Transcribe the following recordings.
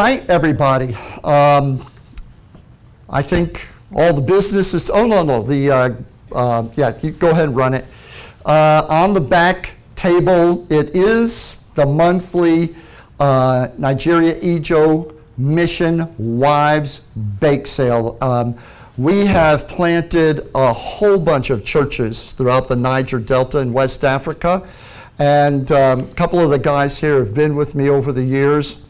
right, everybody. Um, I think all the business is. Oh no, no. The uh, uh, yeah, go ahead and run it. Uh, on the back table, it is the monthly uh, Nigeria Ijo Mission Wives Bake Sale. Um, we have planted a whole bunch of churches throughout the Niger Delta in West Africa. And um, a couple of the guys here have been with me over the years.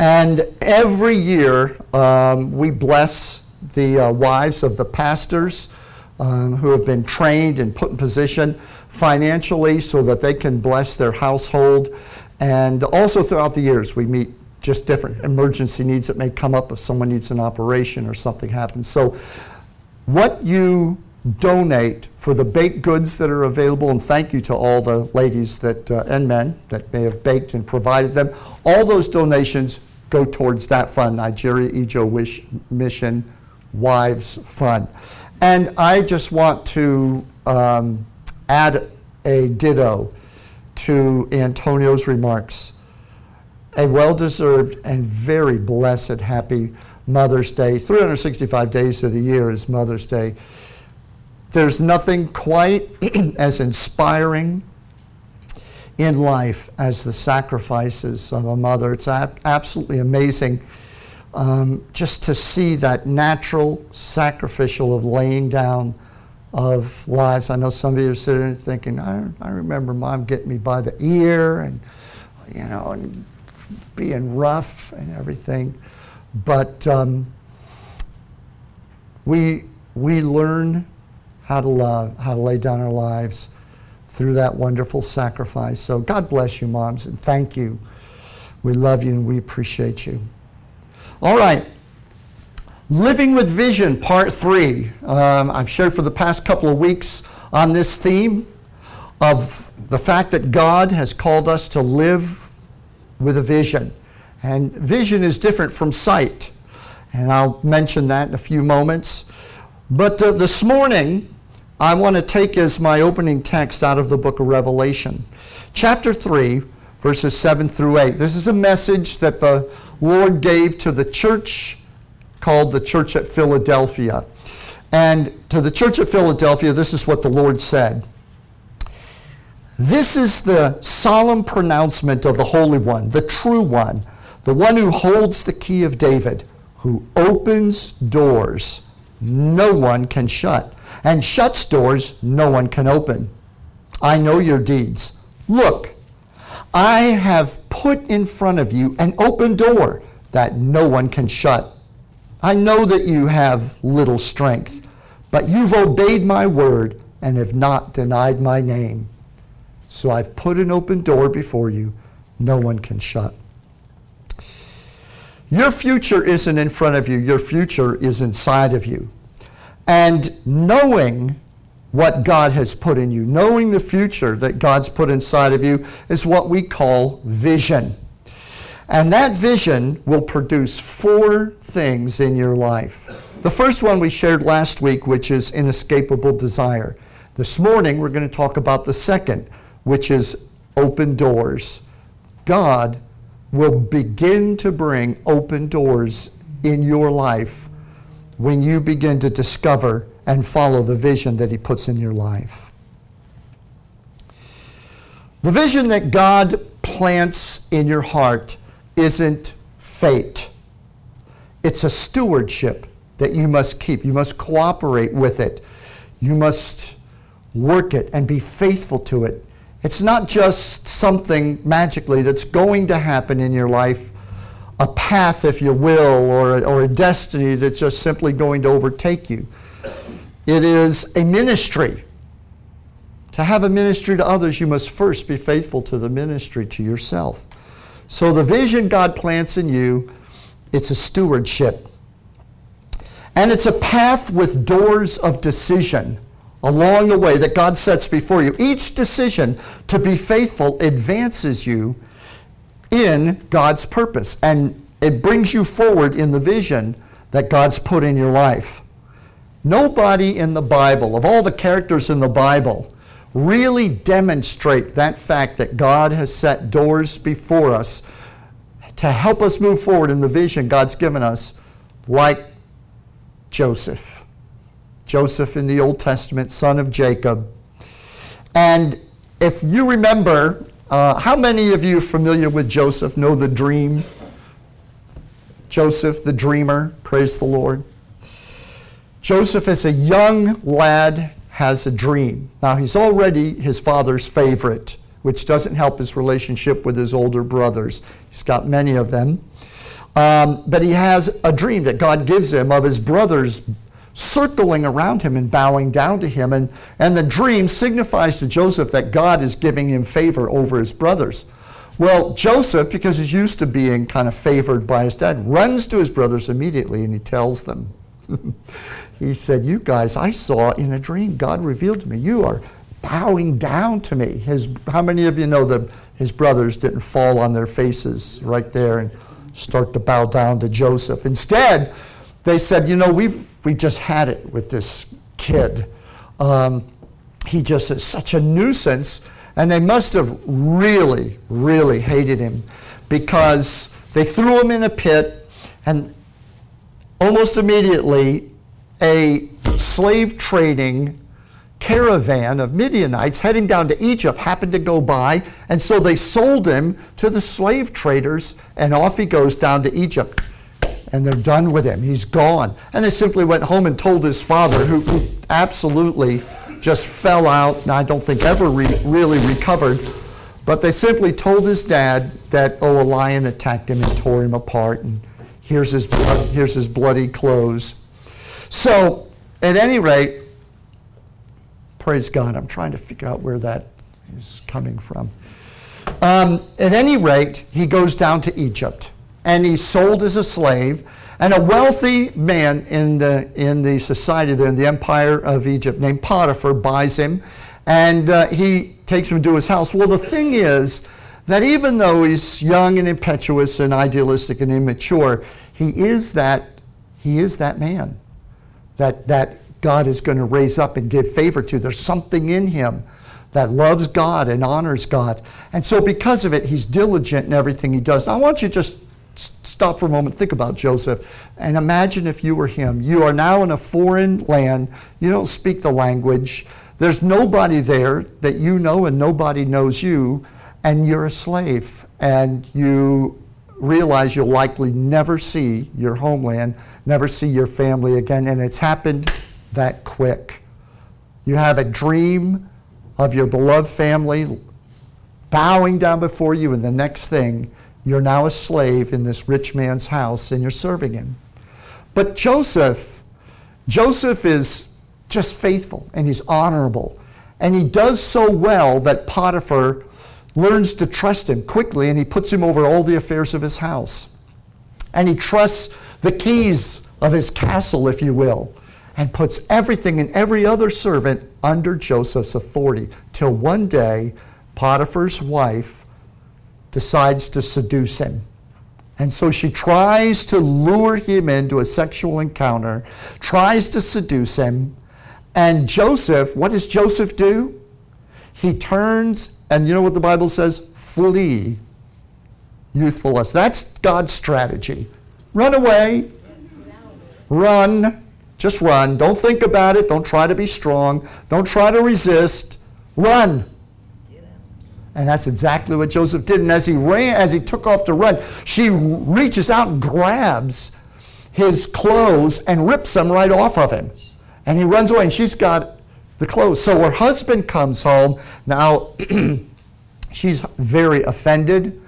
And every year um, we bless the uh, wives of the pastors um, who have been trained and put in position financially so that they can bless their household. And also throughout the years, we meet just different emergency needs that may come up if someone needs an operation or something happens. So, what you donate for the baked goods that are available, and thank you to all the ladies that uh, and men that may have baked and provided them. All those donations go towards that fund, Nigeria Ijo Wish Mission Wives Fund. And I just want to um, add a ditto to Antonio's remarks a well deserved and very blessed, happy Mother's Day. 365 days of the year is Mother's Day. There's nothing quite as inspiring in life as the sacrifices of a mother. It's absolutely amazing um, just to see that natural sacrificial of laying down of lives. I know some of you are sitting there thinking, I, I remember mom getting me by the ear and, you know, and being rough and everything. But um, we, we learn how to love, how to lay down our lives through that wonderful sacrifice. So God bless you, moms, and thank you. We love you and we appreciate you. All right. Living with Vision, Part 3. Um, I've shared for the past couple of weeks on this theme of the fact that God has called us to live with a vision. And vision is different from sight. And I'll mention that in a few moments. But uh, this morning, I want to take as my opening text out of the book of Revelation, chapter 3, verses 7 through 8. This is a message that the Lord gave to the church called the Church at Philadelphia. And to the Church at Philadelphia, this is what the Lord said. This is the solemn pronouncement of the Holy One, the true one, the one who holds the key of David, who opens doors no one can shut, and shuts doors no one can open. I know your deeds. Look, I have put in front of you an open door that no one can shut. I know that you have little strength, but you've obeyed my word and have not denied my name. So I've put an open door before you, no one can shut. Your future isn't in front of you, your future is inside of you. And knowing what God has put in you, knowing the future that God's put inside of you, is what we call vision. And that vision will produce four things in your life. The first one we shared last week, which is inescapable desire. This morning, we're going to talk about the second, which is open doors. God will begin to bring open doors in your life when you begin to discover and follow the vision that He puts in your life. The vision that God plants in your heart isn't fate, it's a stewardship that you must keep. You must cooperate with it. You must work it and be faithful to it it's not just something magically that's going to happen in your life, a path, if you will, or, or a destiny that's just simply going to overtake you. It is a ministry. To have a ministry to others, you must first be faithful to the ministry to yourself. So the vision God plants in you, it's a stewardship. And it's a path with doors of decision along the way that God sets before you. Each decision to be faithful advances you in God's purpose and it brings you forward in the vision that God's put in your life. Nobody in the Bible, of all the characters in the Bible, really demonstrate that fact that God has set doors before us to help us move forward in the vision God's given us, like Joseph. Joseph in the Old Testament, son of Jacob. And if you remember, uh, how many of you familiar with Joseph know the dream? Joseph, the dreamer, praise the Lord. Joseph, as a young lad, has a dream. Now, he's already his father's favorite, which doesn't help his relationship with his older brothers. He's got many of them. Um, but he has a dream that God gives him of his brothers circling around him and bowing down to him. And, and the dream signifies to Joseph that God is giving him favor over his brothers. Well, Joseph, because he's used to being kind of favored by his dad, runs to his brothers immediately and he tells them, He said, You guys, I saw in a dream, God revealed to me, you are bowing down to me. His, how many of you know that his brothers didn't fall on their faces right there and start to bow down to Joseph? Instead, they said, You know, we've we just had it with this kid. Um, he just is such a nuisance. And they must have really, really hated him because they threw him in a pit and almost immediately a slave trading caravan of Midianites heading down to Egypt happened to go by, and so they sold him to the slave traders, and off he goes down to Egypt and they're done with him. He's gone. And they simply went home and told his father, who, absolutely just fell out and I don't think ever re- really recovered. But they simply told his dad that, oh, a lion attacked him and tore him apart, and here's his, here's his bloody clothes. So, at any rate, praise God, I'm trying to figure out where that is coming from. Um, at any rate, he goes down to Egypt and he's sold as a slave. And a wealthy man in the, in the society there, in the empire of Egypt, named Potiphar, buys him and uh, he takes him to his house. Well, the thing is that even though he's young and impetuous and idealistic and immature, he is that, he is that man that, that God is going to raise up and give favor to. There's something in him that loves God and honors God. And so, because of it, he's diligent in everything he does. I want you just stop for a moment, think about Joseph, and imagine if you were him. You are now in a foreign land, you don't speak the language, there's nobody there that you know, and nobody knows you, and you're a slave, and you realize you'll likely never see your homeland, never see your family again, and it's happened that quick. You have a dream of your beloved family bowing down before you, and the next thing, you're now a slave in this rich man's house and you're serving him. But Joseph, Joseph is just faithful and he's honorable. And he does so well that Potiphar learns to trust him quickly and he puts him over all the affairs of his house. And he trusts the keys of his castle, if you will, and puts everything and every other servant under Joseph's authority till one day Potiphar's wife decides to seduce him. And so she tries to lure him into a sexual encounter, tries to seduce him. And Joseph, what does Joseph do? He turns, and you know what the Bible says? Flee youthful lust. That's God's strategy. Run away. Run. Just run. Don't think about it. Don't try to be strong. Don't try to resist. Run. And that's exactly what Joseph did. And as he ran, as he took off to run, she reaches out and grabs his clothes and rips them right off of him. And he runs away, and she's got the clothes. So her husband comes home. Now, she's very offended.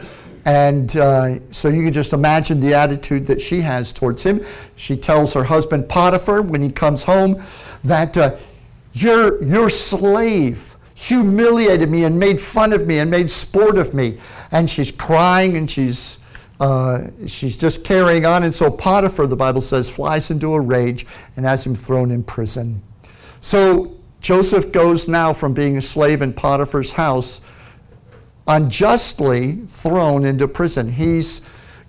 And uh, so you can just imagine the attitude that she has towards him. She tells her husband Potiphar when he comes home that uh, your, your slave humiliated me and made fun of me and made sport of me. And she's crying and she's, uh, she's just carrying on. And so Potiphar, the Bible says, flies into a rage and has him thrown in prison. So Joseph goes now from being a slave in Potiphar's house, unjustly thrown into prison. He's,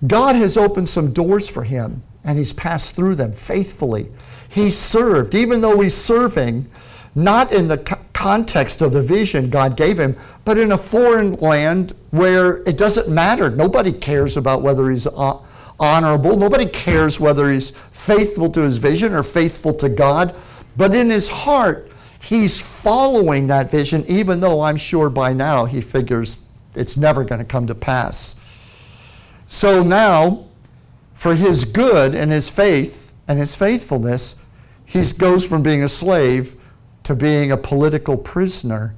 God has opened some doors for him and he's passed through them faithfully. He's served, even though he's serving, not in the context of the vision God gave him, but in a foreign land where it doesn't matter. Nobody cares about whether he's uh, honorable. Nobody cares whether he's faithful to his vision or faithful to God. But in his heart, he's following that vision, even though I'm sure by now he figures it's never going to come to pass. So now, for his good and his faith and his faithfulness, he goes from being a slave to being a political prisoner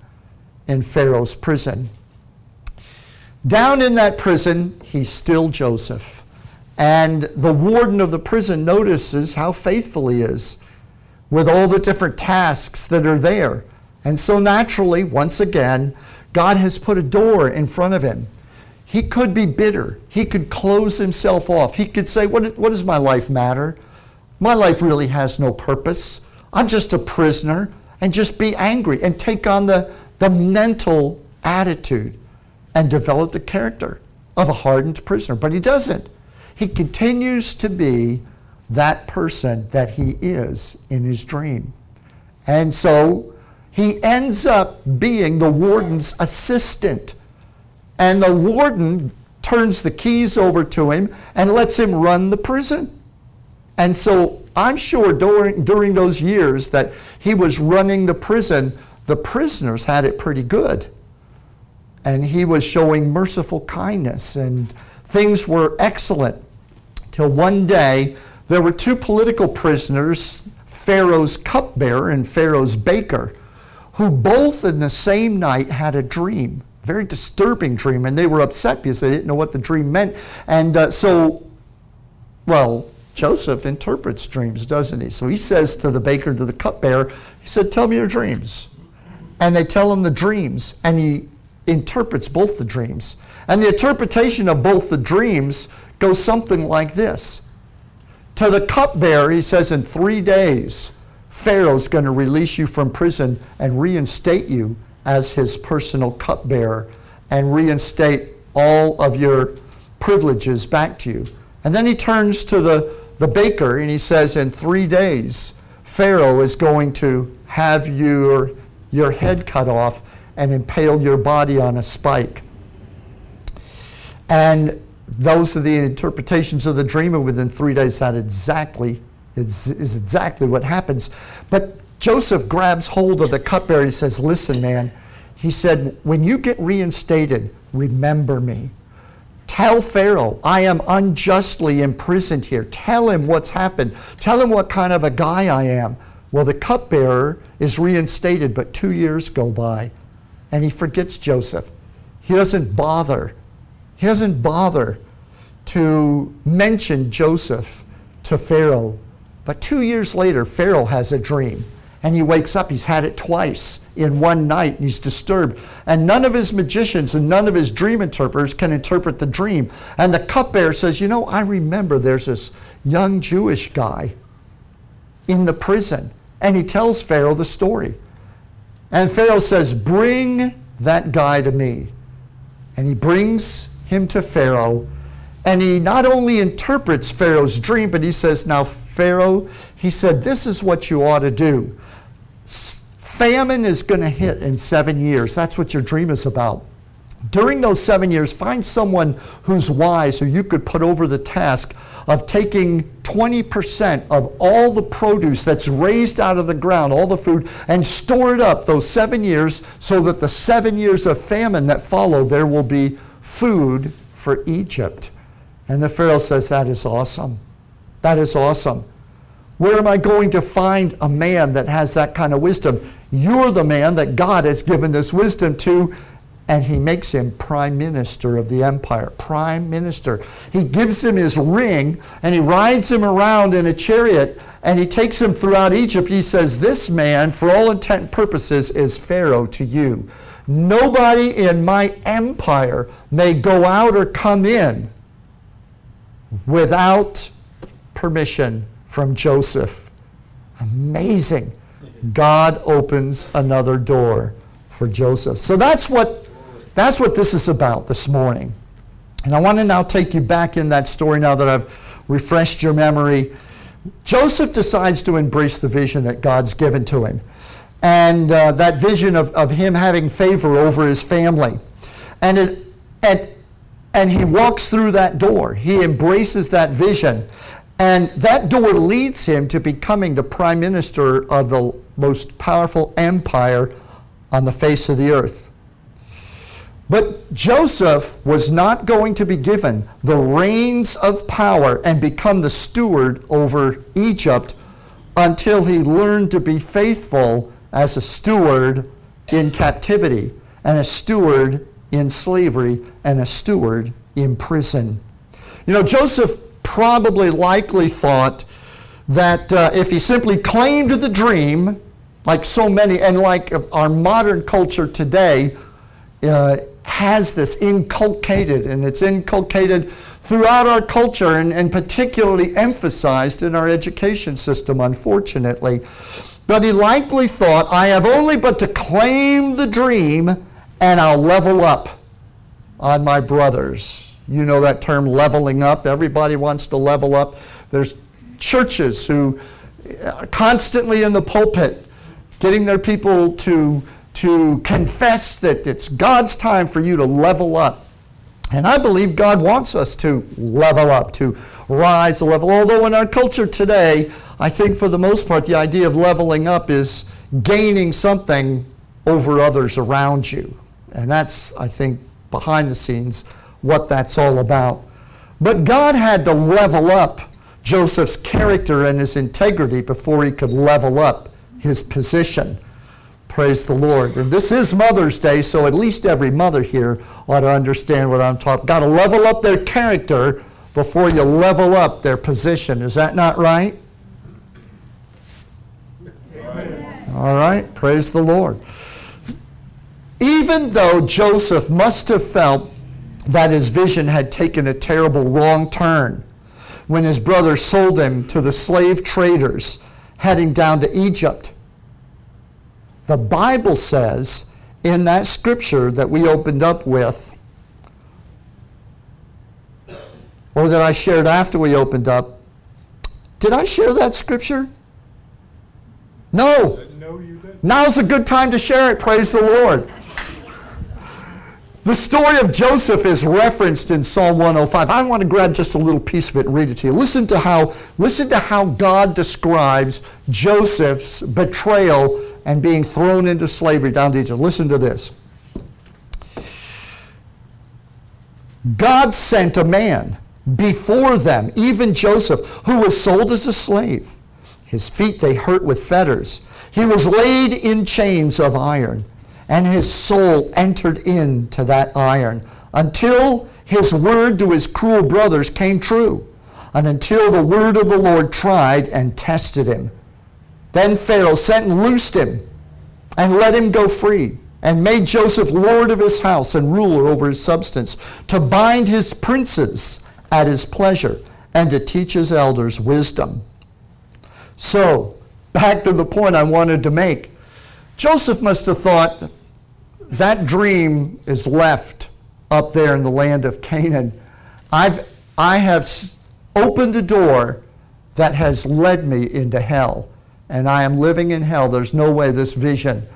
in Pharaoh's prison. Down in that prison, he's still Joseph. And the warden of the prison notices how faithful he is with all the different tasks that are there. And so naturally, once again, God has put a door in front of him. He could be bitter. He could close himself off. He could say, What, what does my life matter? My life really has no purpose. I'm just a prisoner. And just be angry and take on the, the mental attitude and develop the character of a hardened prisoner. But he doesn't. He continues to be that person that he is in his dream. And so he ends up being the warden's assistant. And the warden turns the keys over to him and lets him run the prison. And so I'm sure during, during those years that he was running the prison, the prisoners had it pretty good. And he was showing merciful kindness, and things were excellent. Till one day, there were two political prisoners, Pharaoh's cupbearer and Pharaoh's baker, who both in the same night had a dream, very disturbing dream, and they were upset because they didn't know what the dream meant. And uh, so, well, Joseph interprets dreams, doesn't he? So he says to the baker, to the cupbearer, he said, Tell me your dreams. And they tell him the dreams, and he interprets both the dreams. And the interpretation of both the dreams goes something like this To the cupbearer, he says, In three days, Pharaoh's going to release you from prison and reinstate you as his personal cupbearer and reinstate all of your privileges back to you. And then he turns to the the baker and he says, In three days, Pharaoh is going to have your, your head cut off and impale your body on a spike. And those are the interpretations of the dream, and within three days, that exactly is, is exactly what happens. But Joseph grabs hold of the cupbearer and says, Listen, man, he said, when you get reinstated, remember me. Tell Pharaoh, I am unjustly imprisoned here. Tell him what's happened. Tell him what kind of a guy I am. Well, the cupbearer is reinstated, but two years go by and he forgets Joseph. He doesn't bother. He doesn't bother to mention Joseph to Pharaoh. But two years later, Pharaoh has a dream and he wakes up. He's had it twice in one night and he's disturbed. And none of his magicians and none of his dream interpreters can interpret the dream. And the cupbearer says, You know, I remember there's this young Jewish guy in the prison. And he tells Pharaoh the story. And Pharaoh says, Bring that guy to me. And he brings him to Pharaoh. And he not only interprets Pharaoh's dream, but he says, Now, Pharaoh, he said, This is what you ought to do. Famine is going to hit in seven years. That's what your dream is about. During those seven years, find someone who's wise who you could put over the task of taking 20% of all the produce that's raised out of the ground, all the food, and store it up those seven years so that the seven years of famine that follow, there will be food for Egypt. And the Pharaoh says, That is awesome. That is awesome. Where am I going to find a man that has that kind of wisdom? You're the man that God has given this wisdom to, and he makes him prime minister of the empire. Prime minister. He gives him his ring, and he rides him around in a chariot, and he takes him throughout Egypt. He says, This man, for all intent and purposes, is Pharaoh to you. Nobody in my empire may go out or come in without permission from Joseph. Amazing. God opens another door for Joseph. So that's what, that's what this is about this morning. And I want to now take you back in that story now that I've refreshed your memory. Joseph decides to embrace the vision that God's given to him. and uh, that vision of, of him having favor over his family. And, it, and, and he walks through that door. He embraces that vision. And that door leads him to becoming the prime minister of the most powerful empire on the face of the earth. But Joseph was not going to be given the reins of power and become the steward over Egypt until he learned to be faithful as a steward in captivity and a steward in slavery and a steward in prison. You know, Joseph probably likely thought that uh, if he simply claimed the dream, like so many, and like our modern culture today, uh, has this inculcated, and it's inculcated throughout our culture and, and particularly emphasized in our education system, unfortunately. But he likely thought, I have only but to claim the dream and I'll level up on my brothers. You know that term leveling up. Everybody wants to level up. There's churches who are constantly in the pulpit getting their people to to confess that it's God's time for you to level up. And I believe God wants us to level up, to rise a level. Although in our culture today, I think for the most part, the idea of leveling up is gaining something over others around you. And that's, I think, behind the scenes, what that's all about. But God had to level up Joseph's character and his integrity before he could level up his position. Praise the Lord. And this is Mother's Day, so at least every mother here ought to understand what I'm talking. Got to level up their character before you level up their position. Is that not right? All right. Praise the Lord. Even though Joseph must have felt that his vision had taken a terrible wrong turn when his brother sold him to the slave traders heading down to Egypt the Bible says in that scripture that we opened up with, or that I shared after we opened up, did I share that scripture? No. No, you didn't. Now's a good time to share it. Praise the Lord. The story of Joseph is referenced in Psalm 105. I want to grab just a little piece of it and read it to you. Listen to how, listen to how God describes Joseph's betrayal and being thrown into slavery down to Egypt. Listen to this. God sent a man before them, even Joseph, who was sold as a slave. His feet they hurt with fetters. He was laid in chains of iron, and his soul entered into that iron until his word to his cruel brothers came true, and until the word of the Lord tried and tested him. Then Pharaoh sent and loosed him and let him go free and made Joseph lord of his house and ruler over his substance to bind his princes at his pleasure and to teach his elders wisdom. So, back to the point I wanted to make. Joseph must have thought that dream is left up there in the land of Canaan. I've, I have opened a door that has led me into hell and I am living in hell. There's no way this vision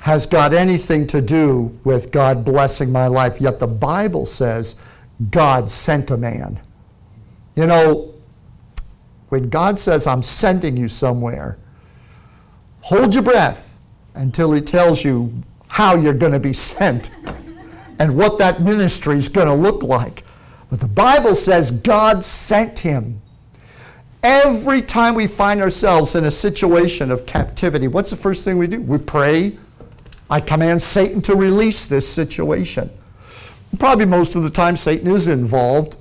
has got anything to do with God blessing my life. Yet the Bible says God sent a man. You know, when God says, I'm sending you somewhere, hold your breath until He tells you how you're going to be sent and what that ministry is going to look like. But the Bible says God sent him. Every time we find ourselves in a situation of captivity, what's the first thing we do? We pray. I command Satan to release this situation. Probably most of the time, Satan is involved.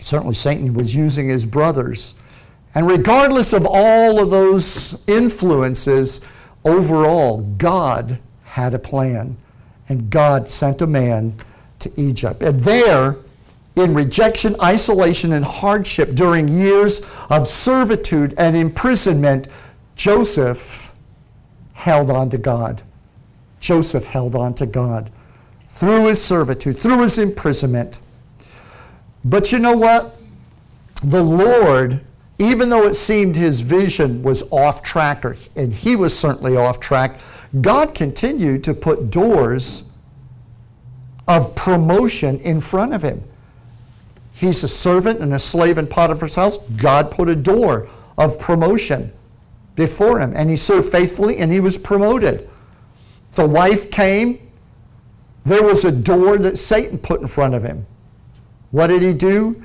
Certainly, Satan was using his brothers. And regardless of all of those influences, overall, God had a plan. And God sent a man to Egypt. And there, in rejection, isolation, and hardship during years of servitude and imprisonment, Joseph held on to God. Joseph held on to God through his servitude, through his imprisonment. But you know what? The Lord even though it seemed his vision was off track, or, and he was certainly off track, God continued to put doors of promotion in front of him. He's a servant and a slave in Potiphar's house. God put a door of promotion before him, and he served faithfully, and he was promoted. The wife came. There was a door that Satan put in front of him. What did he do?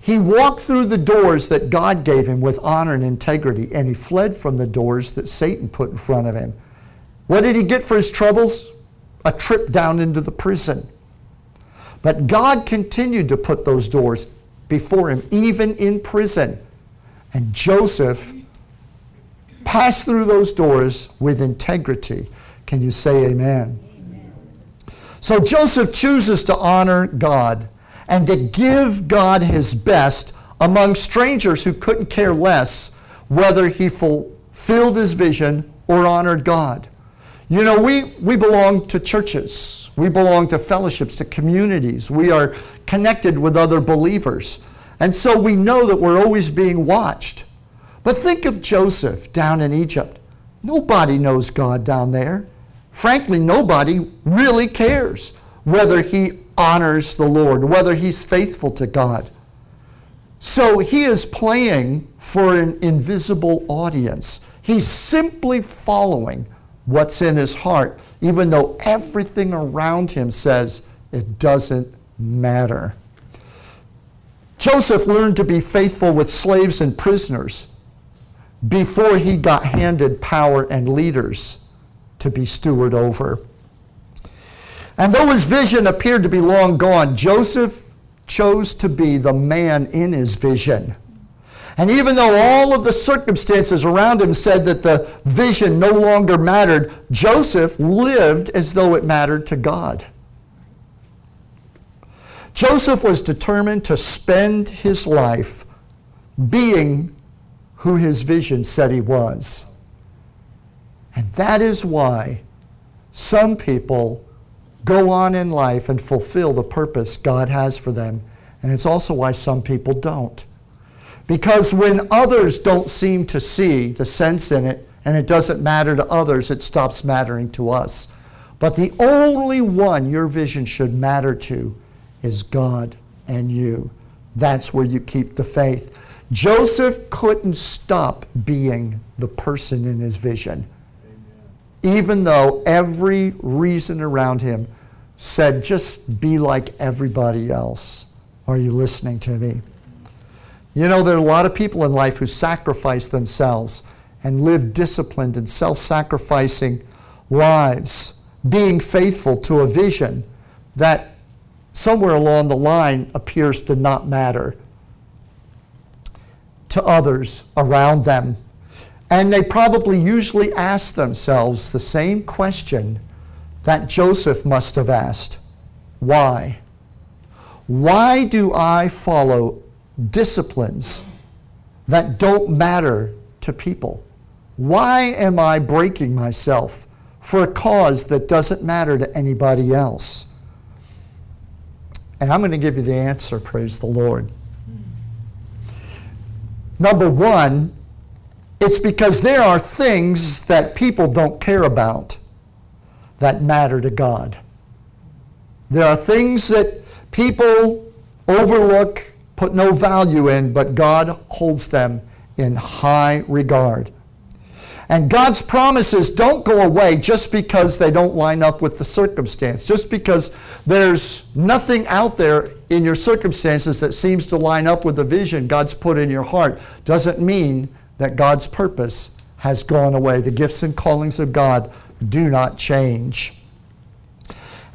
He walked through the doors that God gave him with honor and integrity, and he fled from the doors that Satan put in front of him. What did he get for his troubles? A trip down into the prison. But God continued to put those doors before him, even in prison. And Joseph passed through those doors with integrity. Can you say amen? amen? So Joseph chooses to honor God and to give God his best among strangers who couldn't care less whether he fulfilled his vision or honored God. You know, we, we belong to churches, we belong to fellowships, to communities, we are connected with other believers. And so we know that we're always being watched. But think of Joseph down in Egypt. Nobody knows God down there. Frankly, nobody really cares whether he honors the Lord, whether he's faithful to God. So he is playing for an invisible audience. He's simply following what's in his heart, even though everything around him says it doesn't matter. Joseph learned to be faithful with slaves and prisoners before he got handed power and leaders to be steward over. And though his vision appeared to be long gone, Joseph chose to be the man in his vision. And even though all of the circumstances around him said that the vision no longer mattered, Joseph lived as though it mattered to God. Joseph was determined to spend his life being who his vision said he was. And that is why some people go on in life and fulfill the purpose God has for them. And it's also why some people don't. Because when others don't seem to see the sense in it, and it doesn't matter to others, it stops mattering to us. But the only one your vision should matter to is God and you. That's where you keep the faith. Joseph couldn't stop being the person in his vision even though every reason around him said, just be like everybody else. Are you listening to me? You know, there are a lot of people in life who sacrifice themselves and live disciplined and self sacrificing lives, being faithful to a vision that somewhere along the line appears to not matter to others around them. And they probably usually ask themselves the same question that Joseph must have asked Why? Why do I follow disciplines that don't matter to people? Why am I breaking myself for a cause that doesn't matter to anybody else? And I'm going to give you the answer, praise the Lord. Number one, it's because there are things that people don't care about that matter to God. There are things that people overlook, put no value in, but God holds them in high regard. And God's promises don't go away just because they don't line up with the circumstance, just because there's nothing out there in your circumstances that seems to line up with the vision God's put in your heart, doesn't mean that God's purpose has gone away. The gifts and callings of God do not change.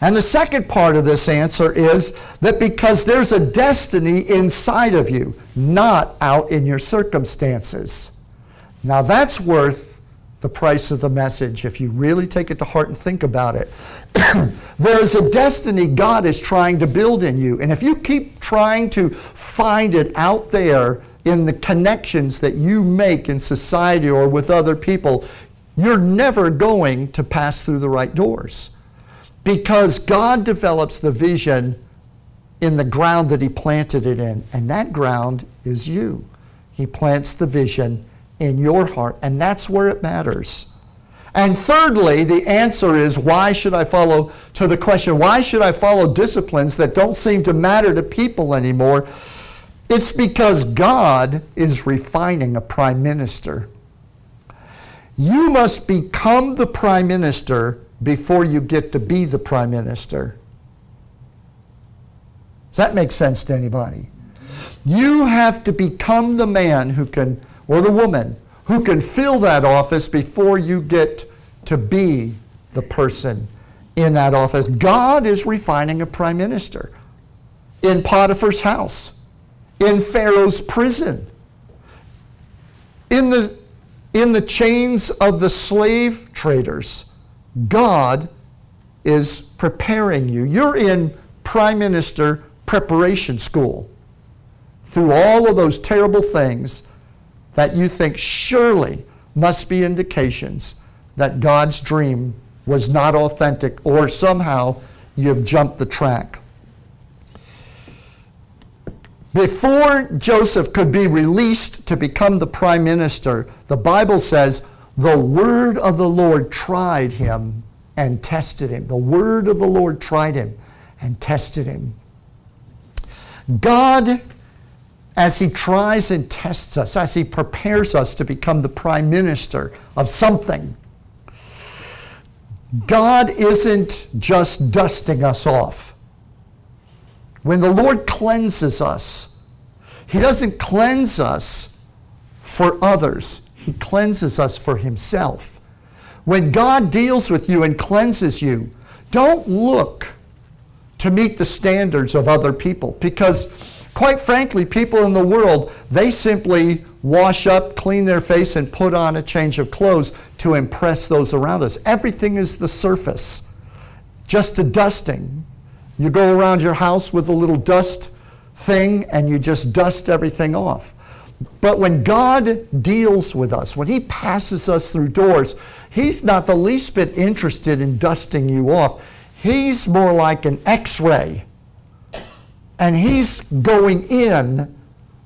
And the second part of this answer is that because there's a destiny inside of you, not out in your circumstances. Now that's worth the price of the message if you really take it to heart and think about it. there is a destiny God is trying to build in you. And if you keep trying to find it out there, in the connections that you make in society or with other people, you're never going to pass through the right doors. Because God develops the vision in the ground that He planted it in, and that ground is you. He plants the vision in your heart, and that's where it matters. And thirdly, the answer is why should I follow, to the question, why should I follow disciplines that don't seem to matter to people anymore? It's because God is refining a prime minister. You must become the prime minister before you get to be the prime minister. Does that make sense to anybody? You have to become the man who can, or the woman, who can fill that office before you get to be the person in that office. God is refining a prime minister in Potiphar's house, in Pharaoh's prison, in the, in the chains of the slave traders. God is preparing you. You're in prime minister preparation school through all of those terrible things that you think surely must be indications that God's dream was not authentic or somehow you've jumped the track. Before Joseph could be released to become the prime minister, the Bible says the word of the Lord tried him and tested him. The word of the Lord tried him and tested him. God, as He tries and tests us, as He prepares us to become the prime minister of something, God isn't just dusting us off. When the Lord cleanses us, He doesn't cleanse us for others, He cleanses us for Himself. When God deals with you and cleanses you, don't look to meet the standards of other people. Because, quite frankly, people in the world, they simply wash up, clean their face, and put on a change of clothes to impress those around us. Everything is the surface, just a dusting. You go around your house with a little dust thing and you just dust everything off. But when God deals with us, when He passes us through doors, He's not the least bit interested in dusting you off. He's more like an x ray. And he's going in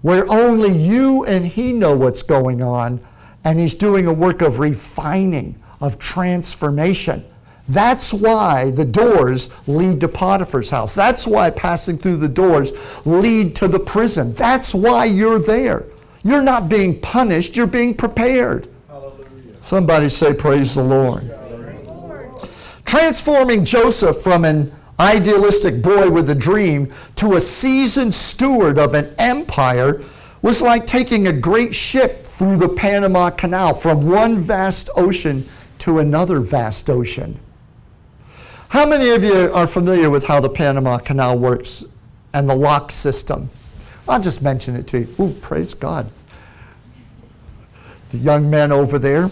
where only you and he know what's going on. And he's doing a work of refining, of transformation. That's why the doors lead to Potiphar's house. That's why passing through the doors lead to the prison. That's why you're there. You're not being punished, you're being prepared. Hallelujah. Somebody say, Praise the Lord. Transforming Joseph from an idealistic boy with a dream to a seasoned steward of an empire was like taking a great ship through the Panama Canal from one vast ocean to another vast ocean. How many of you are familiar with how the Panama Canal works and the lock system? I'll just mention it to you. Ooh, praise God. The young men over there.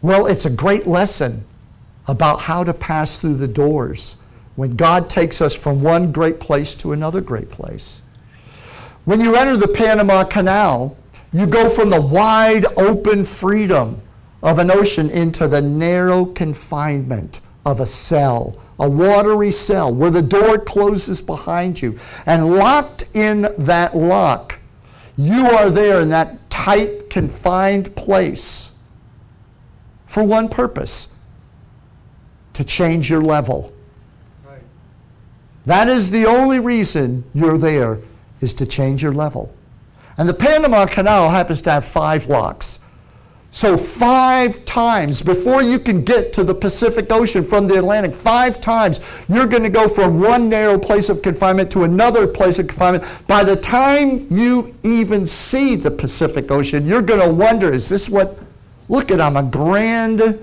Well, it's a great lesson about how to pass through the doors when God takes us from one great place to another great place. When you enter the Panama Canal, you go from the wide open freedom of an ocean into the narrow confinement of a cell, a watery cell where the door closes behind you. And locked in that lock, you are there in that tight, confined place for one purpose to change your level. Right. That is the only reason you're there, is to change your level. And the Panama Canal happens to have five locks. So, five times before you can get to the Pacific Ocean from the Atlantic, five times you're going to go from one narrow place of confinement to another place of confinement. By the time you even see the Pacific Ocean, you're going to wonder is this what? Look at, I'm a grand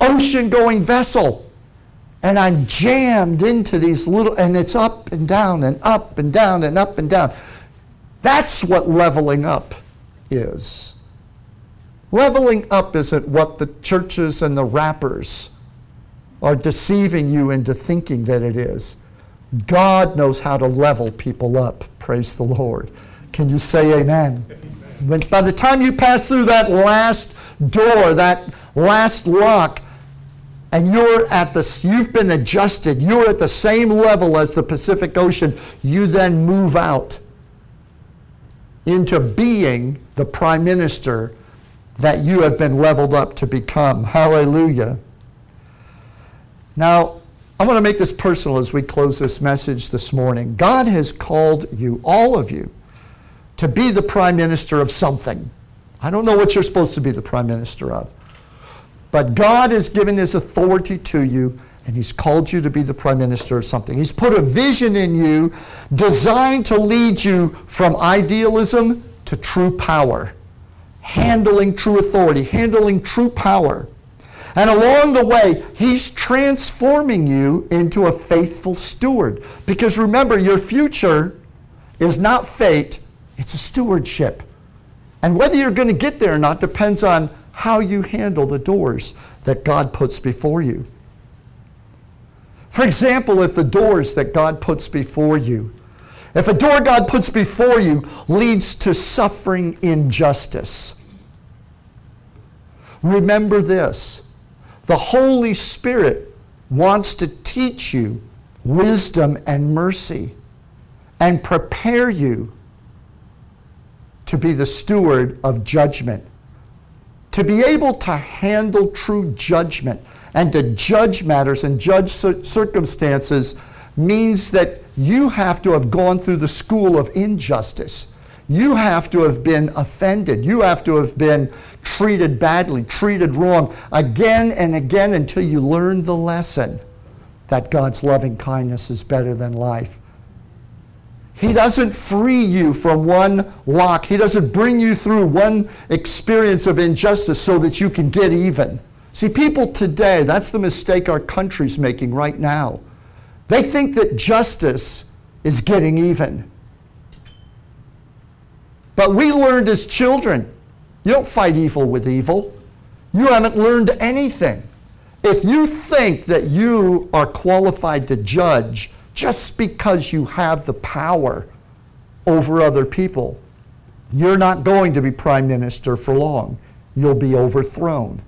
ocean going vessel and I'm jammed into these little, and it's up and down and up and down and up and down. That's what leveling up is. Leveling up isn't what the churches and the rappers are deceiving you into thinking that it is. God knows how to level people up. Praise the Lord. Can you say amen? When, by the time you pass through that last door, that last lock, and you're at the, you've been adjusted, you're at the same level as the Pacific Ocean, you then move out into being the prime minister that you have been leveled up to become. Hallelujah. Now, I want to make this personal as we close this message this morning. God has called you, all of you, to be the prime minister of something. I don't know what you're supposed to be the prime minister of. But God has given his authority to you, and he's called you to be the prime minister of something. He's put a vision in you designed to lead you from idealism to true power, handling true authority, handling true power. And along the way, he's transforming you into a faithful steward. Because remember, your future is not fate, it's a stewardship. And whether you're going to get there or not depends on how you handle the doors that God puts before you. For example, if the doors that God puts before you, if a door God puts before you leads to suffering injustice, remember this the Holy Spirit wants to teach you wisdom and mercy and prepare you to be the steward of judgment. To be able to handle true judgment and to judge matters and judge circumstances means that you have to have gone through the school of injustice. You have to have been offended. You have to have been treated badly, treated wrong again and again until you learn the lesson that God's loving kindness is better than life. He doesn't free you from one lock. He doesn't bring you through one experience of injustice so that you can get even. See, people today, that's the mistake our country's making right now. They think that justice is getting even. But we learned as children you don't fight evil with evil. You haven't learned anything. If you think that you are qualified to judge just because you have the power over other people, you're not going to be prime minister for long. You'll be overthrown.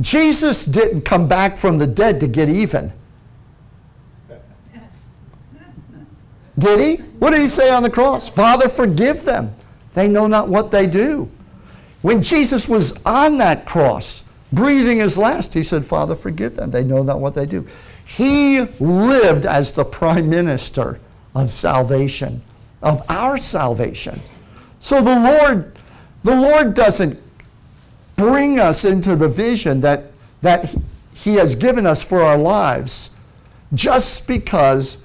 Jesus didn't come back from the dead to get even. Did he? What did he say on the cross? Father, forgive them. They know not what they do. When Jesus was on that cross, breathing his last, he said, Father, forgive them. They know not what they do. He lived as the prime minister of salvation, of our salvation. So the Lord, the Lord doesn't bring us into the vision that, that He has given us for our lives just because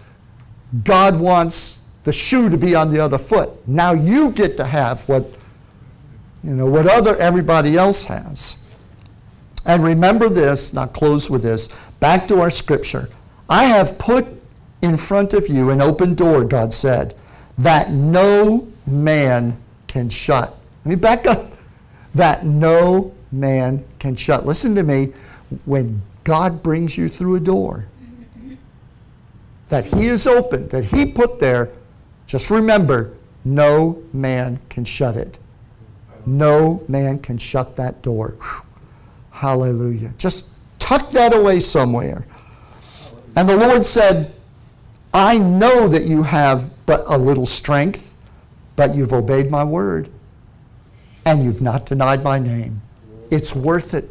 God wants the shoe to be on the other foot. Now you get to have what you know what other everybody else has. And remember this, not close with this, back to our scripture. I have put in front of you an open door, God said, that no man can shut. Let me back up. That no man can shut. Listen to me. When God brings you through a door that He is open, that He put there, just remember no man can shut it. No man can shut that door. Whew. Hallelujah. Just tuck that away somewhere. And the Lord said, I know that you have but a little strength, but you've obeyed my word, and you've not denied my name. It's worth it.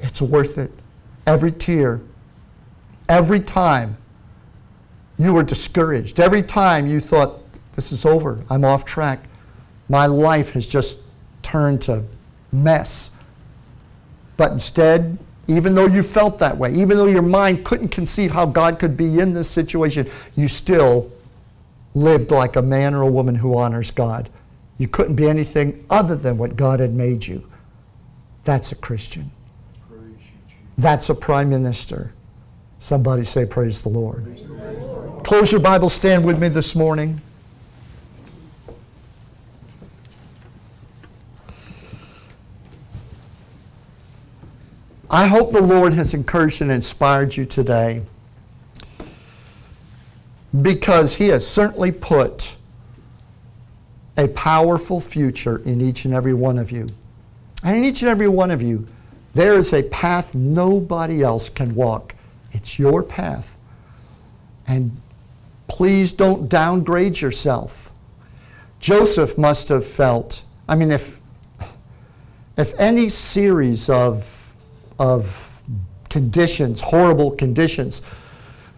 It's worth it. Every tear, every time you were discouraged, every time you thought, this is over, I'm off track, my life has just turned to mess. But instead, even though you felt that way, even though your mind couldn't conceive how God could be in this situation, you still lived like a man or a woman who honors God. You couldn't be anything other than what God had made you. That's a Christian. That's a prime minister. Somebody say, Praise the Lord. Praise the Lord. Close your Bible, stand with me this morning. I hope the Lord has encouraged and inspired you today because He has certainly put a powerful future in each and every one of you. And in each and every one of you, there is a path nobody else can walk. It's your path. And please don't downgrade yourself. Joseph must have felt, I mean, if, if any series of, of conditions, horrible conditions,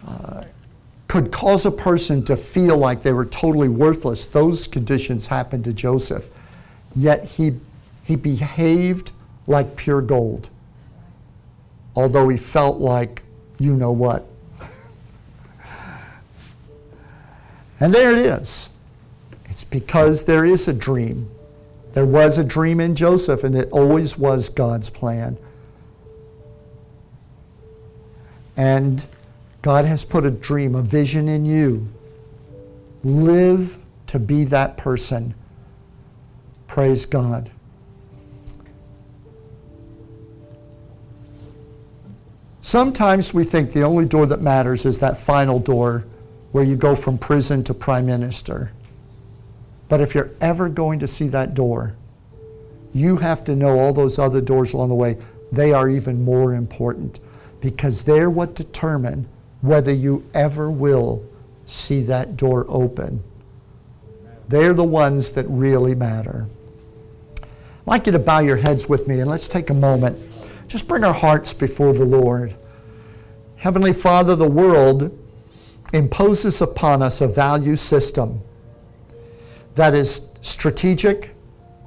uh, could cause a person to feel like they were totally worthless, those conditions happened to Joseph. Yet he, he behaved like pure gold, although he felt like you know what. And there it is. It's because there is a dream. There was a dream in Joseph, and it always was God's plan. And God has put a dream, a vision in you. Live to be that person. Praise God. Sometimes we think the only door that matters is that final door where you go from prison to prime minister. But if you're ever going to see that door, you have to know all those other doors along the way. They are even more important because they're what determine whether you ever will see that door open. They're the ones that really matter. I'd like you to bow your heads with me and let's take a moment. Just bring our hearts before the Lord. Heavenly Father, the world imposes upon us a value system that is strategic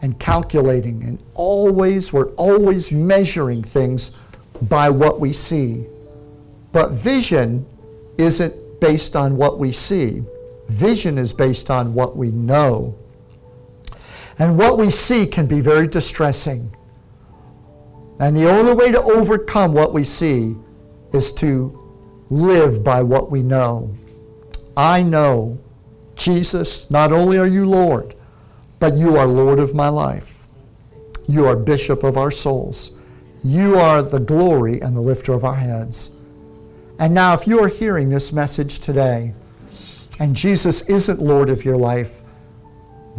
and calculating, and always, we're always measuring things by what we see. But vision isn't based on what we see, vision is based on what we know. And what we see can be very distressing. And the only way to overcome what we see is to live by what we know. I know, Jesus, not only are you Lord, but you are Lord of my life. You are Bishop of our souls. You are the glory and the lifter of our heads. And now, if you are hearing this message today and Jesus isn't Lord of your life,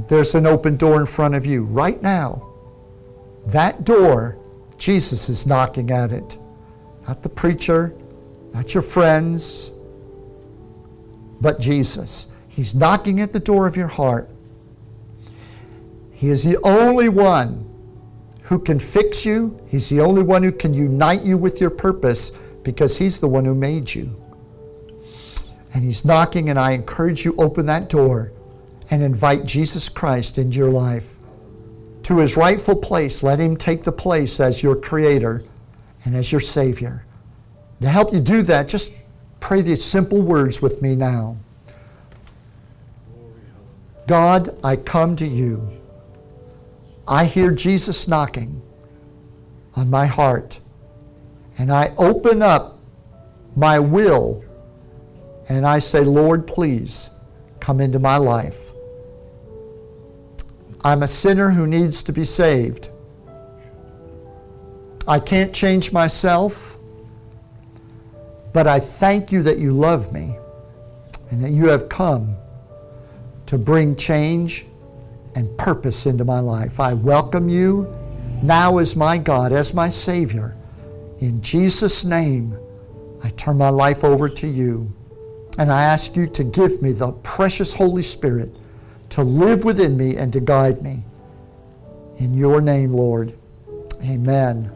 there's an open door in front of you right now. That door, Jesus is knocking at it. Not the preacher, not your friends, but Jesus. He's knocking at the door of your heart. He is the only one who can fix you. He's the only one who can unite you with your purpose because He's the one who made you. And He's knocking, and I encourage you open that door and invite Jesus Christ into your life. To His rightful place, let Him take the place as your Creator and as your Savior. To help you do that, just pray these simple words with me now. God, I come to you. I hear Jesus knocking on my heart and I open up my will and I say, Lord, please come into my life. I'm a sinner who needs to be saved. I can't change myself, but I thank you that you love me and that you have come to bring change and purpose into my life. I welcome you now as my God, as my Savior. In Jesus' name, I turn my life over to you. And I ask you to give me the precious Holy Spirit to live within me and to guide me. In your name, Lord. Amen.